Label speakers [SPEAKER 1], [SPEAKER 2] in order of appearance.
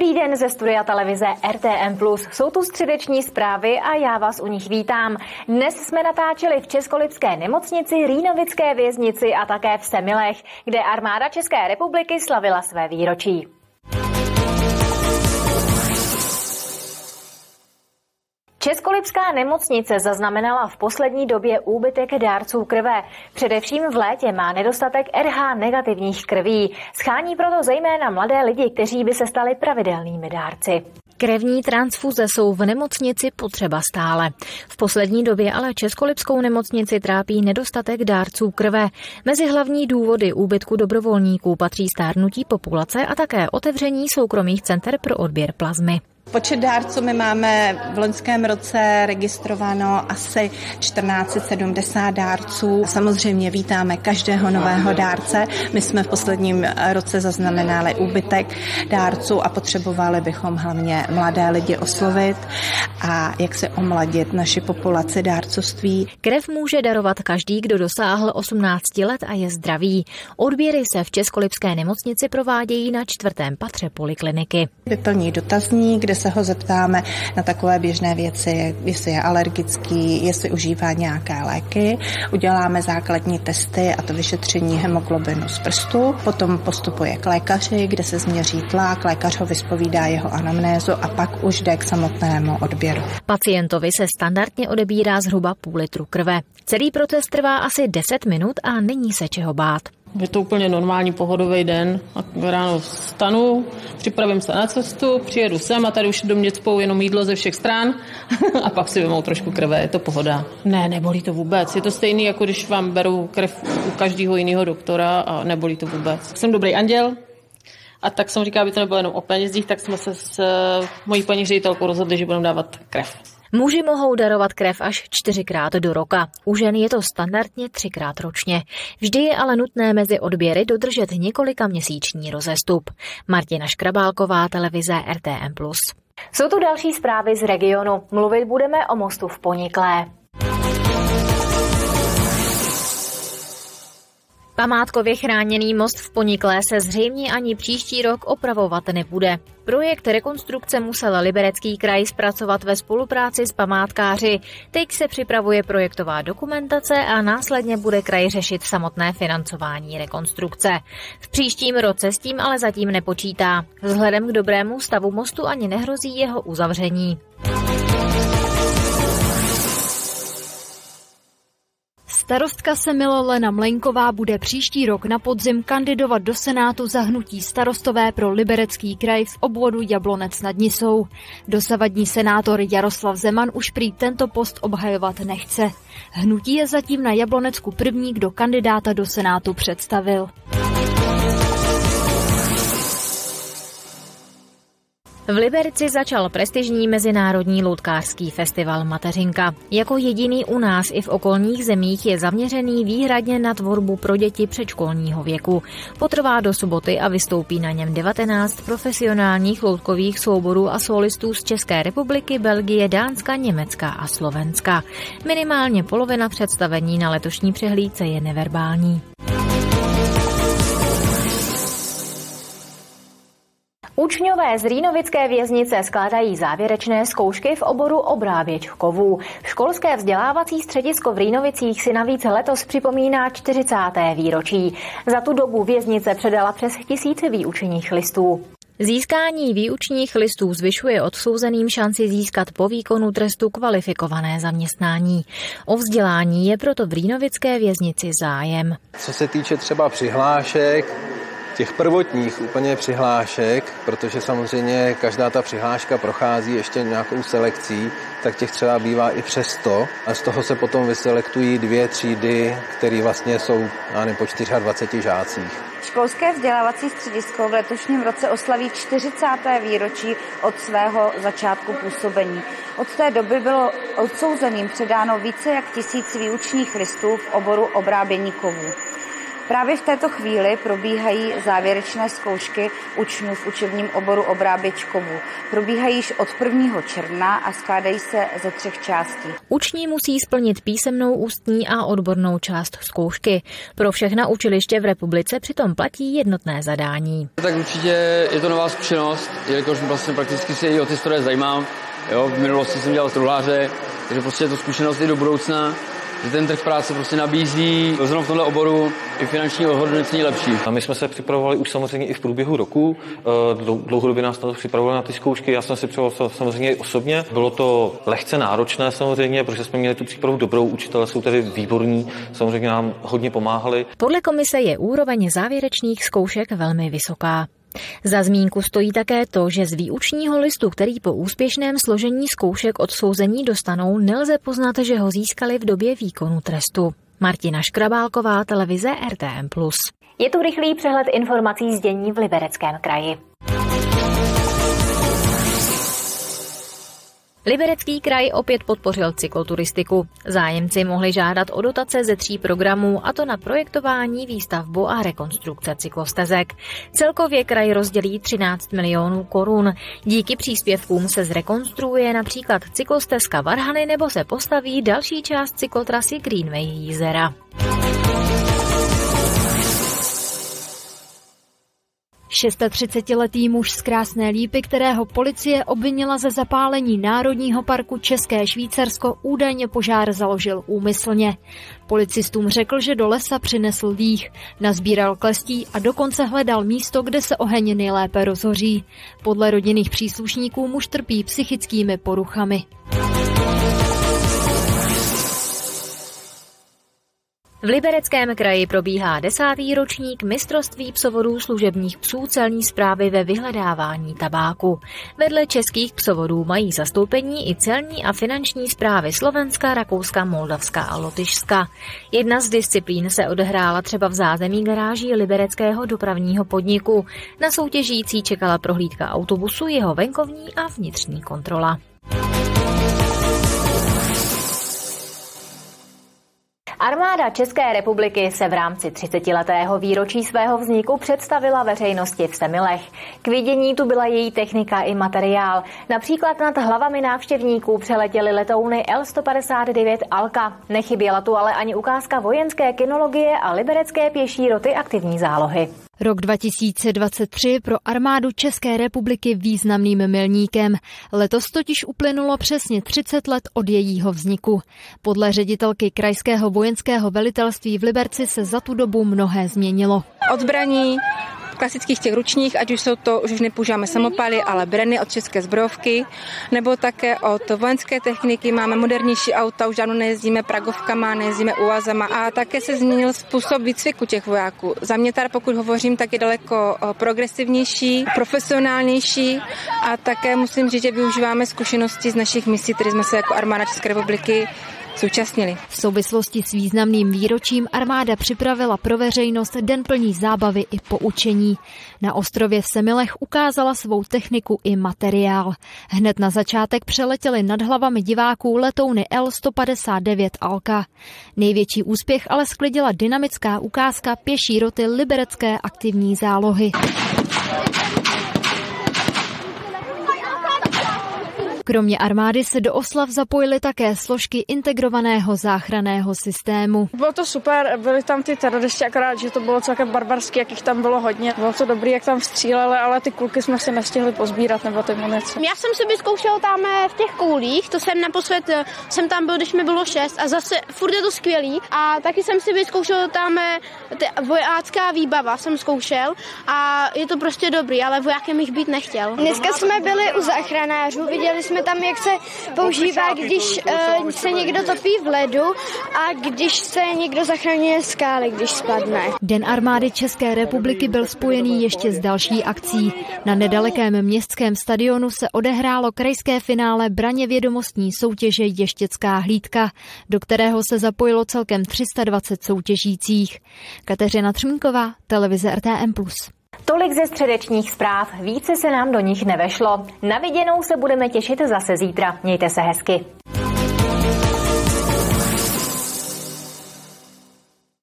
[SPEAKER 1] Dobrý den ze studia televize RTM+. Jsou tu středeční zprávy a já vás u nich vítám. Dnes jsme natáčeli v Českolipské nemocnici, Rýnovické věznici a také v Semilech, kde armáda České republiky slavila své výročí. Českolipská nemocnice zaznamenala v poslední době úbytek dárců krve. Především v létě má nedostatek RH negativních krví. Schání proto zejména mladé lidi, kteří by se stali pravidelnými dárci. Krevní transfuze jsou v nemocnici potřeba stále. V poslední době ale Českolipskou nemocnici trápí nedostatek dárců krve. Mezi hlavní důvody úbytku dobrovolníků patří stárnutí populace a také otevření soukromých center pro odběr plazmy.
[SPEAKER 2] Počet dárců my máme v loňském roce registrováno asi 1470 dárců. Samozřejmě vítáme každého nového dárce. My jsme v posledním roce zaznamenali úbytek dárců a potřebovali bychom hlavně mladé lidi oslovit a jak se omladit naši populaci dárcovství.
[SPEAKER 1] Krev může darovat každý, kdo dosáhl 18 let a je zdravý. Odběry se v Českolipské nemocnici provádějí na čtvrtém patře polikliniky.
[SPEAKER 2] Vyplní dotazník, kde se ho zeptáme na takové běžné věci, jestli je alergický, jestli užívá nějaké léky. Uděláme základní testy a to vyšetření hemoglobinu z prstu. Potom postupuje k lékaři, kde se změří tlak, lékař ho vyspovídá jeho anamnézu a pak už jde k samotnému odběru.
[SPEAKER 1] Pacientovi se standardně odebírá zhruba půl litru krve. Celý proces trvá asi 10 minut a není se čeho bát.
[SPEAKER 3] Je to úplně normální pohodový den. A ráno vstanu, připravím se na cestu, přijedu sem a tady už do mě cpou jenom jídlo ze všech stran a pak si vemou trošku krve, je to pohoda. Ne, nebolí to vůbec. Je to stejný, jako když vám berou krev u každého jiného doktora a nebolí to vůbec. Jsem dobrý anděl, a tak jsem říkal, aby to nebylo jenom o penězích, tak jsme se s mojí paní ředitelkou rozhodli, že budeme dávat krev. Muži mohou darovat krev až čtyřikrát do roka. U žen je to standardně třikrát ročně. Vždy je ale nutné mezi odběry dodržet několika měsíční rozestup. Martina Škrabálková, televize RTM+. Jsou tu další zprávy z regionu. Mluvit budeme o mostu v Poniklé. Památkově chráněný most v Poniklé se zřejmě ani příští rok opravovat nebude. Projekt rekonstrukce musel Liberecký kraj zpracovat ve spolupráci s památkáři. Teď se připravuje projektová dokumentace a následně bude kraj řešit samotné financování rekonstrukce. V příštím roce s tím ale zatím nepočítá. Vzhledem k dobrému stavu mostu ani nehrozí jeho uzavření. Starostka Semilo Lena Mlenková bude příští rok na podzim kandidovat do Senátu za hnutí starostové pro liberecký kraj v obvodu Jablonec nad Nisou. Dosavadní senátor Jaroslav Zeman už prý tento post obhajovat nechce. Hnutí je zatím na Jablonecku první, kdo kandidáta do Senátu představil. V Liberci začal prestižní mezinárodní loutkářský festival Mateřinka. Jako jediný u nás i v okolních zemích je zaměřený výhradně na tvorbu pro děti předškolního věku. Potrvá do soboty a vystoupí na něm 19 profesionálních loutkových souborů a solistů z České republiky, Belgie, Dánska, Německa a Slovenska. Minimálně polovina představení na letošní přehlídce je neverbální. Učňové z Rýnovické věznice skládají závěrečné zkoušky v oboru obráběč kovů. Školské vzdělávací středisko v Rýnovicích si navíc letos připomíná 40. výročí. Za tu dobu věznice předala přes tisíce výučených listů. Získání výučních listů zvyšuje odsouzeným šanci získat po výkonu trestu kvalifikované zaměstnání. O vzdělání je proto v Rýnovické věznici zájem.
[SPEAKER 4] Co se týče třeba přihlášek, těch prvotních úplně přihlášek, protože samozřejmě každá ta přihláška prochází ještě nějakou selekcí, tak těch třeba bývá i přes 100 a z toho se potom vyselektují dvě třídy, které vlastně jsou nevím, po 24 žácích.
[SPEAKER 5] Školské vzdělávací středisko v letošním roce oslaví 40. výročí od svého začátku působení. Od té doby bylo odsouzeným předáno více jak tisíc výučních listů v oboru obrábění kovů. Právě v této chvíli probíhají závěrečné zkoušky učňů v učebním oboru obráběč kovů. Probíhají již od 1. června a skládají se ze třech částí.
[SPEAKER 1] Uční musí splnit písemnou ústní a odbornou část zkoušky. Pro všechna učiliště v republice přitom platí jednotné zadání.
[SPEAKER 6] Tak určitě je to nová zkušenost, jelikož vlastně prakticky se i o ty stroje zajímám. Jo, v minulosti jsem dělal truhláře, takže prostě je to zkušenost i do budoucna že ten trh práce prostě nabízí zrovna v tomhle oboru i finanční ohodnocení lepší.
[SPEAKER 7] A my jsme se připravovali už samozřejmě i v průběhu roku. Eh, dlouhodobě nás to připravovali na ty zkoušky. Já jsem si připravoval samozřejmě i osobně. Bylo to lehce náročné samozřejmě, protože jsme měli tu přípravu dobrou. Učitelé jsou tedy výborní, samozřejmě nám hodně pomáhali.
[SPEAKER 1] Podle komise je úroveň závěrečných zkoušek velmi vysoká. Za zmínku stojí také to, že z výučního listu, který po úspěšném složení zkoušek odsouzení dostanou, nelze poznat, že ho získali v době výkonu trestu. Martina Škrabálková, televize RTM+. Je tu rychlý přehled informací z dění v Libereckém kraji. Liberecký kraj opět podpořil cykloturistiku. Zájemci mohli žádat o dotace ze tří programů, a to na projektování, výstavbu a rekonstrukce cyklostezek. Celkově kraj rozdělí 13 milionů korun. Díky příspěvkům se zrekonstruuje například cyklostezka Varhany nebo se postaví další část cyklotrasy Greenway Jízera.
[SPEAKER 8] 36-letý muž z Krásné Lípy, kterého policie obvinila ze zapálení Národního parku České Švýcarsko, údajně požár založil úmyslně. Policistům řekl, že do lesa přinesl dých, nazbíral klestí a dokonce hledal místo, kde se oheň nejlépe rozhoří. Podle rodinných příslušníků muž trpí psychickými poruchami.
[SPEAKER 1] V Libereckém kraji probíhá desátý ročník mistrovství psovodů služebních psů celní zprávy ve vyhledávání tabáku. Vedle českých psovodů mají zastoupení i celní a finanční zprávy Slovenska, Rakouska, Moldavska a Lotyšska. Jedna z disciplín se odehrála třeba v zázemí garáží libereckého dopravního podniku. Na soutěžící čekala prohlídka autobusu, jeho venkovní a vnitřní kontrola. Armáda České republiky se v rámci 30-letého výročí svého vzniku představila veřejnosti v Semilech. K vidění tu byla její technika i materiál. Například nad hlavami návštěvníků přeletěly letouny L-159 Alka. Nechyběla tu ale ani ukázka vojenské kinologie a liberecké pěší roty aktivní zálohy.
[SPEAKER 8] Rok 2023 pro armádu České republiky významným milníkem. Letos totiž uplynulo přesně 30 let od jejího vzniku. Podle ředitelky Krajského vojenského velitelství v Liberci se za tu dobu mnohé změnilo.
[SPEAKER 9] Odbraní, klasických těch ručních, ať už jsou to, už nepoužíváme samopaly, ale breny od české zbrojovky, nebo také od vojenské techniky. Máme modernější auta, už žádnou nejezdíme pragovkama, nejezdíme uazama a také se změnil způsob výcviku těch vojáků. Za mě tady, pokud hovořím, tak je daleko progresivnější, profesionálnější. A také musím říct, že využíváme zkušenosti z našich misí, které jsme se jako armáda České republiky zúčastnili.
[SPEAKER 8] V souvislosti s významným výročím armáda připravila pro veřejnost den plný zábavy i poučení. Na ostrově Semilech ukázala svou techniku i materiál. Hned na začátek přeletěli nad hlavami diváků letouny L-159 Alka. Největší úspěch ale sklidila dynamická ukázka pěší roty liberecké aktivní zálohy. Kromě armády se do oslav zapojily také složky integrovaného záchraného systému.
[SPEAKER 10] Bylo to super, byly tam ty teroristi, akorát, že to bylo celkem barbarský, jakých tam bylo hodně. Bylo to dobrý, jak tam stříleli, ale ty kulky jsme si nestihli pozbírat, nebo ty munice.
[SPEAKER 11] Já jsem si vyzkoušel tam eh, v těch koulích, to jsem naposled, eh, jsem tam byl, když mi bylo šest a zase furt je to skvělý. A taky jsem si vyzkoušel tam eh, ty vojácká výbava, jsem zkoušel a je to prostě dobrý, ale vojákem bych být nechtěl.
[SPEAKER 12] Dneska jsme byli u záchranářů, viděli jsme tam, jak se používá, když uh, se někdo topí v ledu a když se někdo zachraňuje skály, když spadne.
[SPEAKER 8] Den armády České republiky byl spojený ještě s další akcí. Na nedalekém městském stadionu se odehrálo krajské finále braně vědomostní soutěže Ještěcká hlídka, do kterého se zapojilo celkem 320 soutěžících. Kateřina Třmínková, televize RTM+.
[SPEAKER 1] Tolik ze středečních zpráv, více se nám do nich nevešlo. Na viděnou se budeme těšit zase zítra. Mějte se hezky.